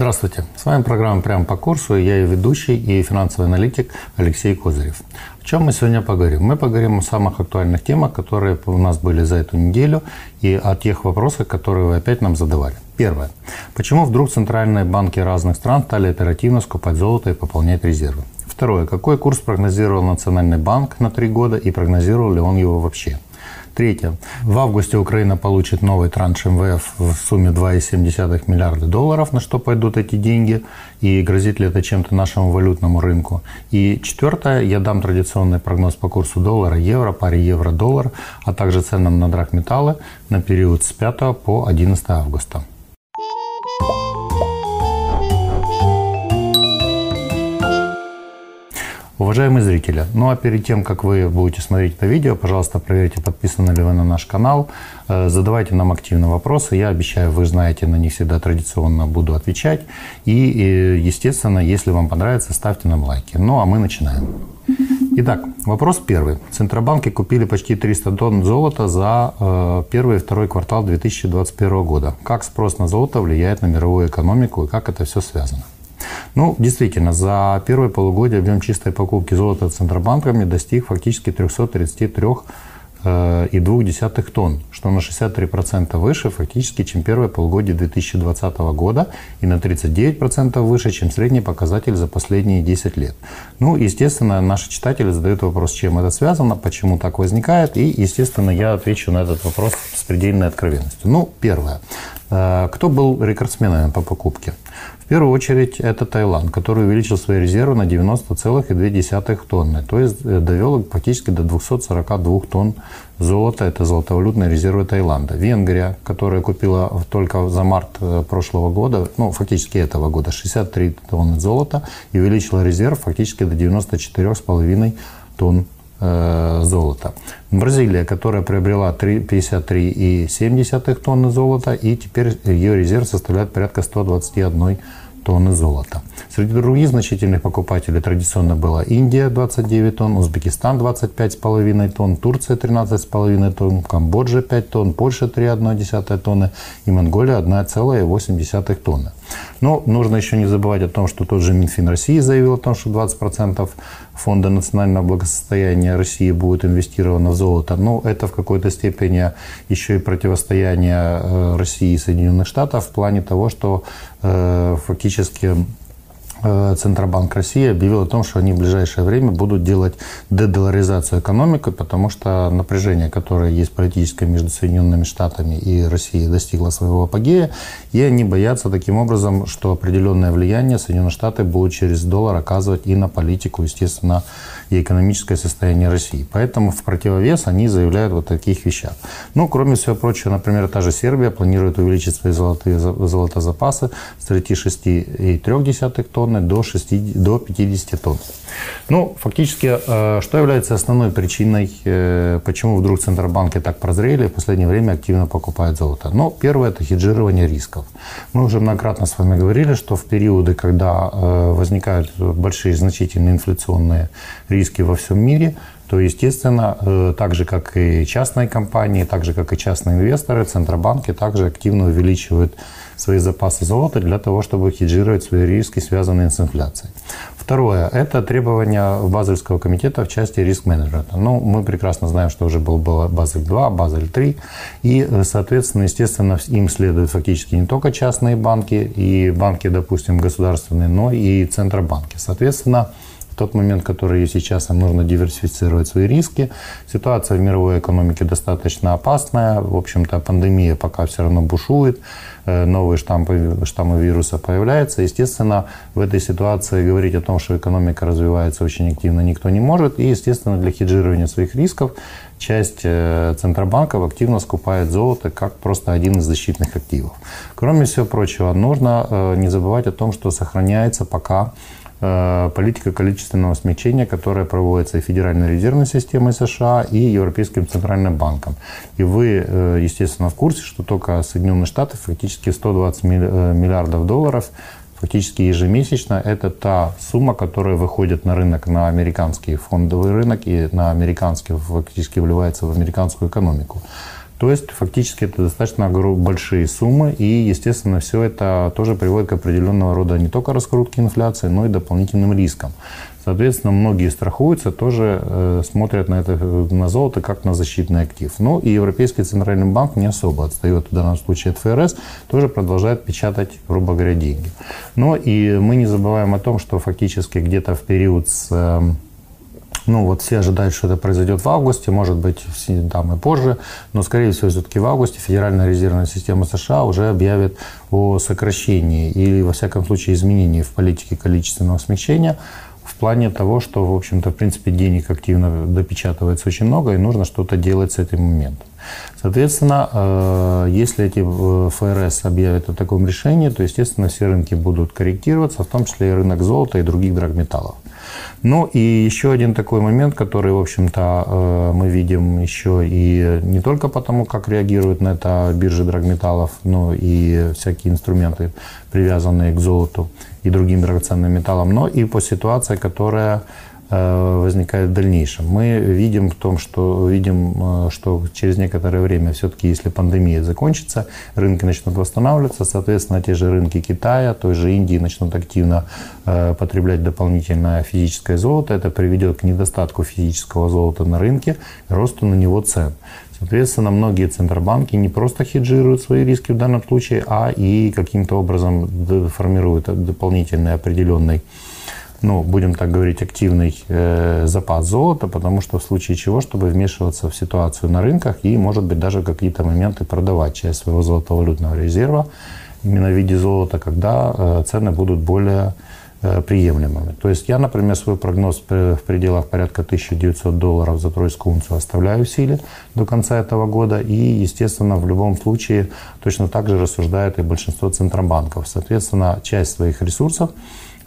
Здравствуйте. С вами программа «Прямо по курсу». Я ее ведущий и финансовый аналитик Алексей Козырев. О чем мы сегодня поговорим? Мы поговорим о самых актуальных темах, которые у нас были за эту неделю, и о тех вопросах, которые вы опять нам задавали. Первое. Почему вдруг центральные банки разных стран стали оперативно скупать золото и пополнять резервы? Второе. Какой курс прогнозировал Национальный банк на три года и прогнозировал ли он его вообще? Третье. В августе Украина получит новый транш МВФ в сумме 2,7 миллиарда долларов, на что пойдут эти деньги, и грозит ли это чем-то нашему валютному рынку. И четвертое. Я дам традиционный прогноз по курсу доллара, евро, паре евро-доллар, а также ценам на драгметаллы на период с 5 по 11 августа. Уважаемые зрители, ну а перед тем, как вы будете смотреть это видео, пожалуйста, проверьте, подписаны ли вы на наш канал, э, задавайте нам активно вопросы, я обещаю, вы знаете, на них всегда традиционно буду отвечать. И, естественно, если вам понравится, ставьте нам лайки. Ну а мы начинаем. Итак, вопрос первый. Центробанки купили почти 300 тонн золота за э, первый и второй квартал 2021 года. Как спрос на золото влияет на мировую экономику и как это все связано? Ну, действительно, за первое полугодие объем чистой покупки золота центробанками достиг фактически 333 э, и 2,2 тонн, что на 63% выше фактически, чем первое полугодие 2020 года и на 39% выше, чем средний показатель за последние 10 лет. Ну, естественно, наши читатели задают вопрос, чем это связано, почему так возникает, и, естественно, я отвечу на этот вопрос с предельной откровенностью. Ну, первое. Э, кто был рекордсменами по покупке? В первую очередь это Таиланд, который увеличил свои резервы на 90,2 тонны, то есть э, довел практически до 242 тонн золота. Это золотовалютные резервы Таиланда. Венгрия, которая купила только за март э, прошлого года, ну, фактически этого года, 63 тонны золота и увеличила резерв фактически до 94,5 тонн золота. Бразилия, которая приобрела 53,7 тонны золота, и теперь ее резерв составляет порядка 121 тонны золота. Среди других значительных покупателей традиционно была Индия 29 тонн, Узбекистан 25,5 тонн, Турция 13,5 тонн, Камбоджа 5 тонн, Польша 3,1 тонны и Монголия 1,8 тонны. Но нужно еще не забывать о том, что тот же Минфин России заявил о том, что 20% Фонда национального благосостояния России будет инвестировано в золото. Но это в какой-то степени еще и противостояние э, России и Соединенных Штатов в плане того, что э, фактически Центробанк России объявил о том, что они в ближайшее время будут делать дедоларизацию экономики, потому что напряжение, которое есть политическое между Соединенными Штатами и Россией, достигло своего апогея, и они боятся таким образом, что определенное влияние Соединенные Штаты будут через доллар оказывать и на политику, естественно, и экономическое состояние России. Поэтому в противовес они заявляют вот таких вещах. Ну, кроме всего прочего, например, та же Сербия планирует увеличить свои золотые, золотозапасы с 36,3 тонны до, 6, до 50 тонн. Ну, фактически, э, что является основной причиной, э, почему вдруг Центробанки так прозрели и в последнее время активно покупают золото? Ну, первое – это хеджирование рисков. Мы уже многократно с вами говорили, что в периоды, когда э, возникают большие значительные инфляционные риски во всем мире, то, естественно, так же, как и частные компании, так же, как и частные инвесторы, Центробанки также активно увеличивают свои запасы золота для того, чтобы хеджировать свои риски, связанные с инфляцией. Второе – это требования Базельского комитета в части риск-менеджмента. Ну, мы прекрасно знаем, что уже был Базель 2, Базель 3, и, соответственно, естественно, им следуют фактически не только частные банки и банки, допустим, государственные, но и центробанки. Соответственно, тот момент, который есть сейчас, нам нужно диверсифицировать свои риски. Ситуация в мировой экономике достаточно опасная. В общем-то, пандемия пока все равно бушует. Э, новые штаммы, штаммы вируса появляются. Естественно, в этой ситуации говорить о том, что экономика развивается очень активно, никто не может. И, естественно, для хеджирования своих рисков часть э, центробанков активно скупает золото как просто один из защитных активов. Кроме всего прочего, нужно э, не забывать о том, что сохраняется пока Э, политика количественного смягчения, которая проводится и Федеральной резервной системой США, и Европейским центральным банком. И вы, естественно, в курсе, что только Соединенные Штаты фактически 120 э, миллиардов долларов фактически ежемесячно это та сумма, которая выходит на рынок, на американский фондовый рынок и на американский, фактически вливается в американскую экономику. То есть фактически это достаточно большие суммы, и, естественно, все это тоже приводит к определенного рода не только раскрутке инфляции, но и дополнительным рискам. Соответственно, многие страхуются, тоже э, смотрят на это на золото как на защитный актив. Ну и Европейский центральный банк не особо отстает в данном случае от ФРС, тоже продолжает печатать, грубо говоря, деньги. Но и мы не забываем о том, что фактически где-то в период с э, ну, вот все ожидают, что это произойдет в августе, может быть, там и позже, но, скорее всего, все-таки в августе Федеральная резервная система США уже объявит о сокращении или, во всяком случае, изменении в политике количественного смягчения в плане того, что, в общем-то, в принципе, денег активно допечатывается очень много, и нужно что-то делать с этим моментом. Соответственно, э, если эти э, ФРС объявят о таком решении, то, естественно, все рынки будут корректироваться, в том числе и рынок золота и других драгметаллов. Ну и еще один такой момент, который, в общем-то, э, мы видим еще и не только потому, как реагируют на это биржи драгметаллов, но и всякие инструменты, привязанные к золоту и другим драгоценным металлам, но и по ситуации, которая возникает в дальнейшем. Мы видим в том, что видим, э, что через некоторое время все-таки, если пандемия закончится, рынки начнут восстанавливаться, соответственно, те же рынки Китая, той же Индии начнут активно э, потреблять дополнительное физическое золото. Это приведет к недостатку физического золота на рынке, росту на него цен. Соответственно, многие центробанки не просто хеджируют свои риски в данном случае, а и каким-то образом формируют дополнительный определенный ну, будем так говорить, активный э, запас золота, потому что в случае чего, чтобы вмешиваться в ситуацию на рынках и, может быть, даже какие-то моменты продавать часть своего золотовалютного резерва именно в виде золота, когда э, цены будут более э, приемлемыми. То есть я, например, свой прогноз в пределах порядка 1900 долларов за тройскую унцию оставляю в силе до конца этого года. И, естественно, в любом случае точно так же рассуждает и большинство центробанков. Соответственно, часть своих ресурсов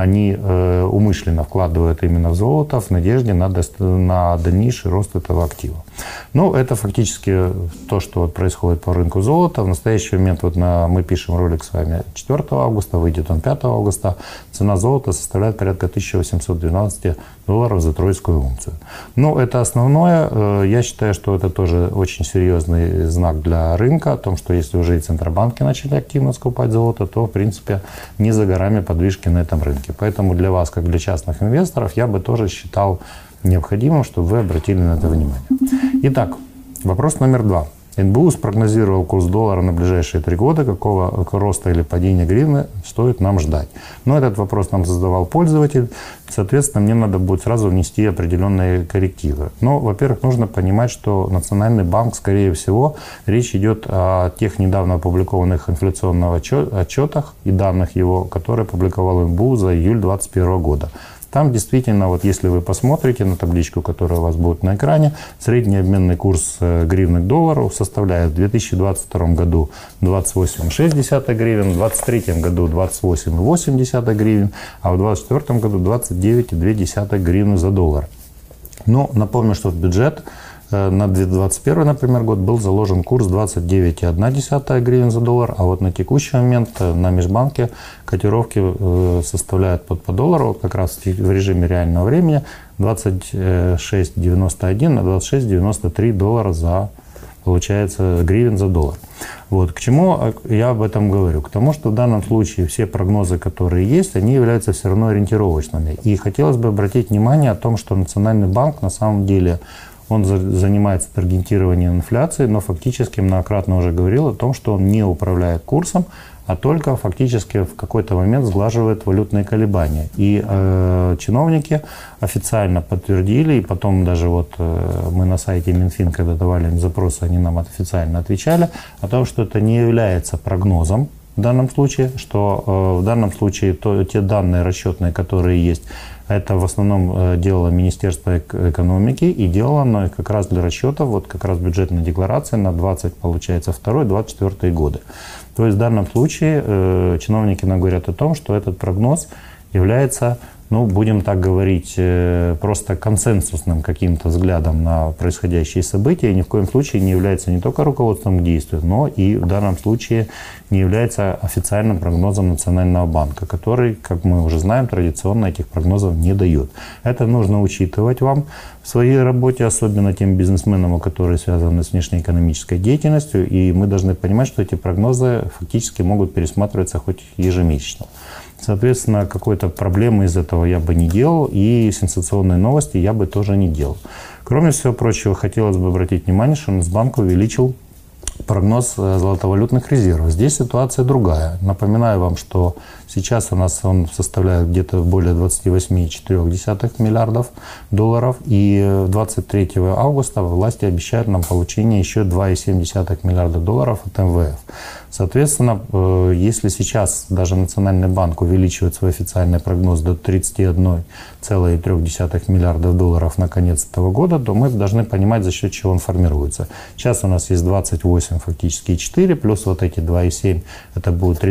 они э, умышленно вкладывают именно в золото в надежде на, на дальнейший рост этого актива. Ну, это фактически то, что вот происходит по рынку золота. В настоящий момент вот на, мы пишем ролик с вами 4 августа, выйдет он 5 августа. Цена золота составляет порядка 1812 долларов за тройскую унцию. Ну, это основное. Э, я считаю, что это тоже очень серьезный знак для рынка, о том, что если уже и центробанки начали активно скупать золото, то, в принципе, не за горами подвижки на этом рынке. Поэтому для вас, как для частных инвесторов, я бы тоже считал необходимым, чтобы вы обратили на это внимание. Итак, вопрос номер два. НБУ спрогнозировал курс доллара на ближайшие три года, какого роста или падения гривны стоит нам ждать. Но этот вопрос нам задавал пользователь, соответственно, мне надо будет сразу внести определенные коррективы. Но, во-первых, нужно понимать, что Национальный банк, скорее всего, речь идет о тех недавно опубликованных инфляционных отчетах и данных его, которые опубликовал НБУ за июль 2021 года. Там действительно, вот если вы посмотрите на табличку, которая у вас будет на экране, средний обменный курс э, гривны к доллару составляет в 2022 году 28,6 гривен, в 2023 году 28,8 гривен, а в 2024 году 29,2 гривны за доллар. Но напомню, что в бюджет на 2021, например, год был заложен курс 29,1 гривен за доллар, а вот на текущий момент э, на межбанке котировки э, составляют под по доллару, как раз в режиме реального времени, 26,91 на 26,93 доллара за получается гривен за доллар. Вот. К чему я об этом говорю? К тому, что в данном случае все прогнозы, которые есть, они являются все равно ориентировочными. И хотелось бы обратить внимание о том, что Национальный банк на самом деле он занимается таргетированием инфляции, но фактически многократно уже говорил о том, что он не управляет курсом, а только фактически в какой-то момент сглаживает валютные колебания. И э, чиновники официально подтвердили, и потом даже вот э, мы на сайте Минфин, когда давали им запросы, они нам официально отвечали о том, что это не является прогнозом в данном случае, что э, в данном случае то, те данные расчетные, которые есть, это в основном э, делало Министерство экономики и делало оно как раз для расчетов, вот как раз бюджетной декларации на 20, получается, 2-24 годы. То есть в данном случае э, чиновники нам говорят о том, что этот прогноз является ну, будем так говорить, э, просто консенсусным каким-то взглядом на происходящие события, ни в коем случае не является не только руководством к действию, но и в данном случае не является официальным прогнозом Национального банка, который, как мы уже знаем, традиционно этих прогнозов не дает. Это нужно учитывать вам в своей работе, особенно тем бизнесменам, которые связаны с внешнеэкономической деятельностью, и мы должны понимать, что эти прогнозы фактически могут пересматриваться хоть ежемесячно. Соответственно, какой-то проблемы из этого я бы не делал, и сенсационные новости я бы тоже не делал. Кроме всего прочего, хотелось бы обратить внимание, что Нацбанк увеличил прогноз э, золотовалютных резервов. Здесь ситуация другая. Напоминаю вам, что сейчас у нас он составляет где-то более 28,4 миллиардов долларов. И 23 августа власти обещают нам получение еще 2,7 миллиарда долларов от МВФ. Соответственно, э, если сейчас даже Национальный банк увеличивает свой официальный прогноз до 31,3 миллиардов долларов на конец этого года, то мы должны понимать, за счет чего он формируется. Сейчас у нас есть 28 фактически 4, плюс вот эти 2,7, это будет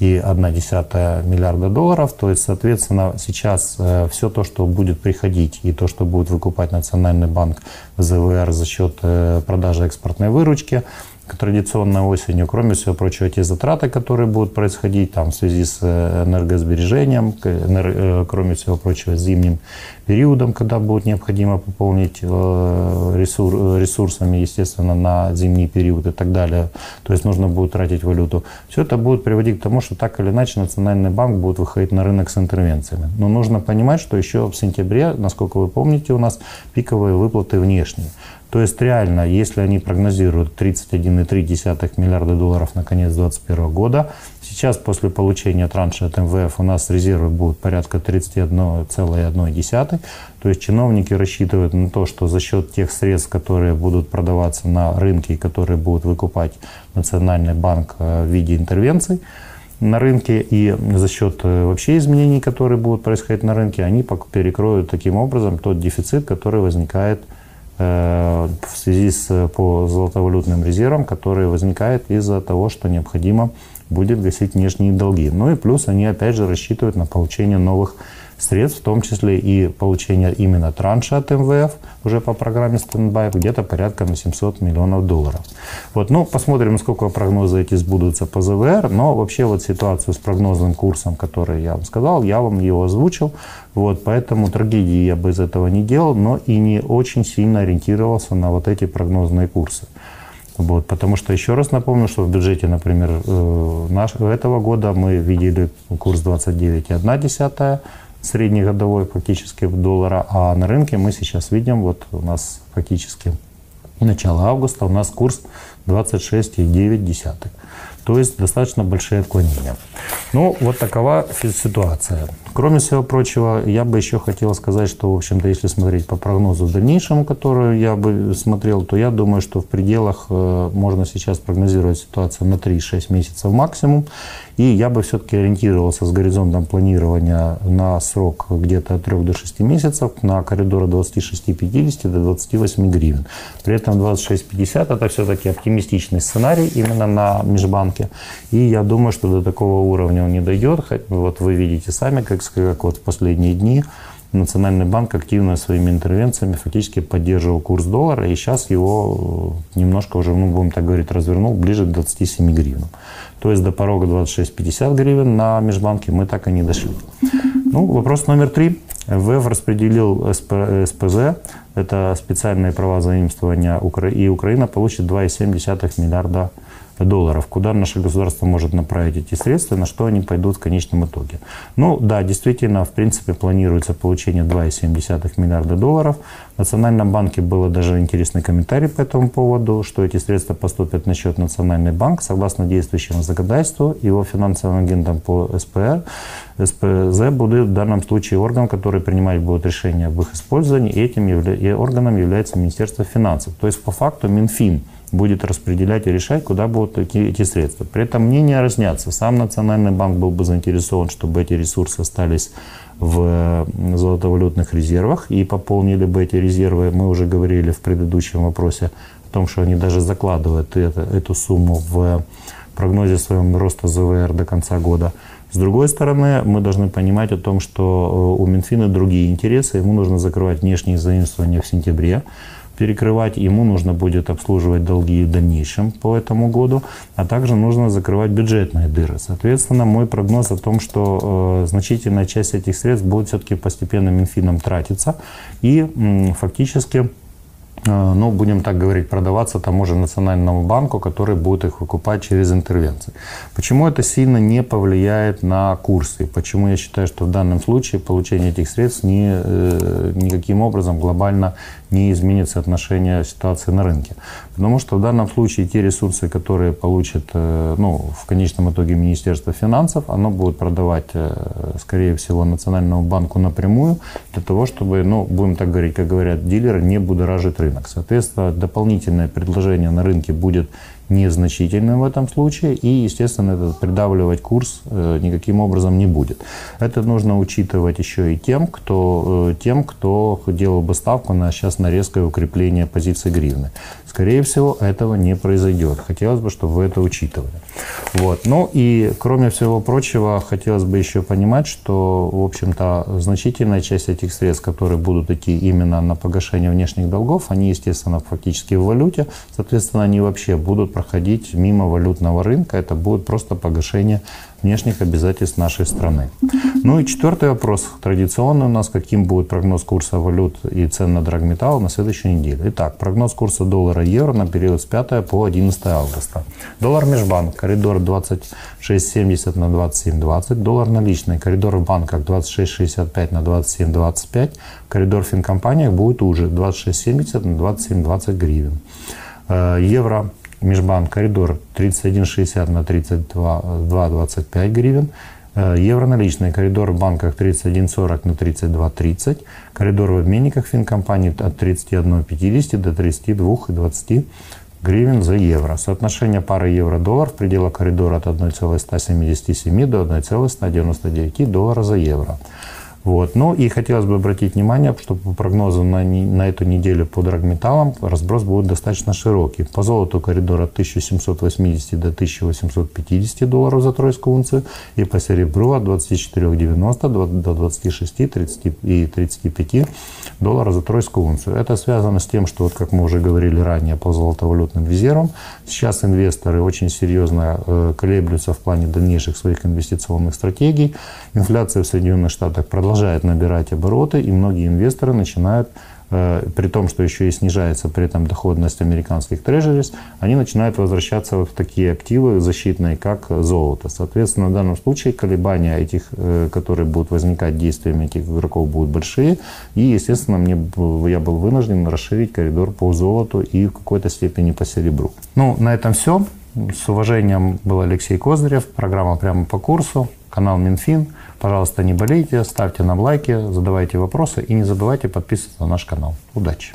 31,1 миллиарда долларов. То есть, соответственно, сейчас э, все то, что будет приходить и то, что будет выкупать Национальный банк ЗВР за счет э, продажи экспортной выручки – традиционной осенью. Кроме всего прочего, те затраты, которые будут происходить там, в связи с э, энергосбережением, э, кроме всего прочего, зимним периодом, когда будет необходимо пополнить э, ресурсами, естественно, на зимний период и так далее. То есть нужно будет тратить валюту. Все это будет приводить к тому, что так или иначе Национальный банк будет выходить на рынок с интервенциями. Но нужно понимать, что еще в сентябре, насколько вы помните, у нас пиковые выплаты внешние. То есть реально, если они прогнозируют 31,3 миллиарда долларов на конец 2021 года, сейчас после получения транша от МВФ у нас резервы будут порядка 31,1. То есть чиновники рассчитывают на то, что за счет тех средств, которые будут продаваться на рынке и которые будут выкупать Национальный банк э, в виде интервенций, на рынке и за счет э, вообще изменений, которые будут происходить на рынке, они перекроют таким образом тот дефицит, который возникает Э, в связи с по золотовалютным резервам, которые возникают из-за того, что необходимо будет гасить внешние долги. Ну и плюс они опять же рассчитывают на получение новых средств, в том числе и получение именно транша от МВФ уже по программе стендбай где-то порядка на 700 миллионов долларов. Вот, ну, посмотрим, сколько прогнозы эти сбудутся по ЗВР, но вообще вот ситуацию с прогнозным курсом, который я вам сказал, я вам его озвучил, вот, поэтому трагедии я бы из этого не делал, но и не очень сильно ориентировался на вот эти прогнозные курсы. Вот, потому что, еще раз напомню, что в бюджете, например, э, наш, этого года мы видели курс 29,1, среднегодовой фактически в доллара, а на рынке мы сейчас видим, вот у нас фактически начало августа, у нас курс 26,9. То есть достаточно большие отклонения. Ну, вот такова ситуация. Кроме всего прочего, я бы еще хотел сказать, что, в общем-то, если смотреть по прогнозу дальнейшему, который я бы смотрел, то я думаю, что в пределах э, можно сейчас прогнозировать ситуацию на 3-6 месяцев максимум. И я бы все-таки ориентировался с горизонтом планирования на срок где-то от 3 до 6 месяцев на коридор от 26,50 до 28 гривен. При этом 26,50 это все-таки оптимистичный сценарий именно на межбанке. И я думаю, что до такого уровня он не дойдет. Вот вы видите сами, как, как вот в последние дни Национальный банк активно своими интервенциями фактически поддерживал курс доллара, и сейчас его э, немножко уже, ну, будем так говорить, развернул ближе к 27 гривнам. То есть до порога 26-50 гривен на межбанке мы так и не дошли. Ну, вопрос номер три. ВФ распределил СП, СПЗ, это специальные права заимствования, и Украина получит 2,7 миллиарда долларов, куда наше государство может направить эти средства, на что они пойдут в конечном итоге. Ну да, действительно, в принципе, планируется получение 2,7 миллиарда долларов. В Национальном банке был даже интересный комментарий по этому поводу, что эти средства поступят на счет Национальный банк согласно действующему законодательству. Его финансовым агентом по СПР СПЗ будет в данном случае орган, который принимать будет решение об их использовании, и этим явля... и органом является Министерство финансов. То есть по факту Минфин будет распределять и решать, куда будут эти, эти средства. При этом мнения разнятся. Сам Национальный банк был бы заинтересован, чтобы эти ресурсы остались в золотовалютных резервах и пополнили бы эти резервы. Мы уже говорили в предыдущем вопросе о том, что они даже закладывают это, эту сумму в прогнозе своем роста ЗВР до конца года. С другой стороны, мы должны понимать о том, что у Минфина другие интересы. Ему нужно закрывать внешние заимствования в сентябре перекрывать, ему нужно будет обслуживать долги в дальнейшем по этому году, а также нужно закрывать бюджетные дыры. Соответственно, мой прогноз о том, что э, значительная часть этих средств будет все-таки постепенно Минфином тратиться и фактически Э, ну, будем так говорить, продаваться тому же Национальному банку, который будет их выкупать через интервенции. Почему это сильно не повлияет на курсы? Почему я считаю, что в данном случае получение этих средств ни, э, никаким образом глобально не изменит соотношение ситуации на рынке? Потому что в данном случае те ресурсы, которые получит э, ну, в конечном итоге Министерство финансов, оно будет продавать, скорее всего, Национальному банку напрямую для того, чтобы, ну, будем так говорить, как говорят дилеры, не будоражить рынок. Соответственно, дополнительное предложение на рынке будет незначительным в этом случае, и, естественно, этот придавливать курс э, никаким образом не будет. Это нужно учитывать еще и тем, кто, э, тем, кто делал бы ставку на сейчас на резкое укрепление позиции гривны. Скорее всего, этого не произойдет. Хотелось бы, чтобы вы это учитывали. Вот. Ну и, кроме всего прочего, хотелось бы еще понимать, что, в общем-то, значительная часть этих средств, которые будут идти именно на погашение внешних долгов, они, естественно, фактически в валюте. Соответственно, они вообще будут проходить мимо валютного рынка. Это будет просто погашение внешних обязательств нашей страны. Ну и четвертый вопрос, традиционный у нас, каким будет прогноз курса валют и цен на драгметалл на следующей неделе. Итак, прогноз курса доллара-евро на период с 5 по 11 августа. Доллар межбанк, коридор 26,70 на 27,20. Доллар наличный, коридор в банках 26,65 на 27,25. Коридор в финкомпаниях будет уже 26,70 на 27,20 гривен. Э, евро Межбанк коридор 31,60 на 32,25 гривен. Э, евро наличный коридор в банках 31,40 на 32,30. Коридор в обменниках финкомпании от 31,50 до 32,20 гривен за евро. Соотношение пары евро-доллар в пределах коридора от 1,177 до 1,199 доллара за евро. Вот. Ну и хотелось бы обратить внимание, что по прогнозу на, на эту неделю по драгметаллам разброс будет достаточно широкий. По золоту коридор от 1780 до 1850 долларов за тройскую унцию и по серебру от 24,90 до 26 30 и 35 долларов за тройскую унцию. Это связано с тем, что, вот, как мы уже говорили ранее по золотовалютным резервам, сейчас инвесторы очень серьезно э, колеблются в плане дальнейших своих инвестиционных стратегий. Инфляция в Соединенных Штатах продолжается продолжает набирать обороты, и многие инвесторы начинают э, при том, что еще и снижается при этом доходность американских трежерис, они начинают возвращаться в такие активы защитные, как золото. Соответственно, в данном случае колебания этих, э, которые будут возникать действиями этих игроков, будут большие. И, естественно, мне, я был вынужден расширить коридор по золоту и в какой-то степени по серебру. Ну, на этом все. С уважением был Алексей Козырев, программа «Прямо по курсу», канал Минфин. Пожалуйста, не болейте, ставьте нам лайки, задавайте вопросы и не забывайте подписываться на наш канал. Удачи!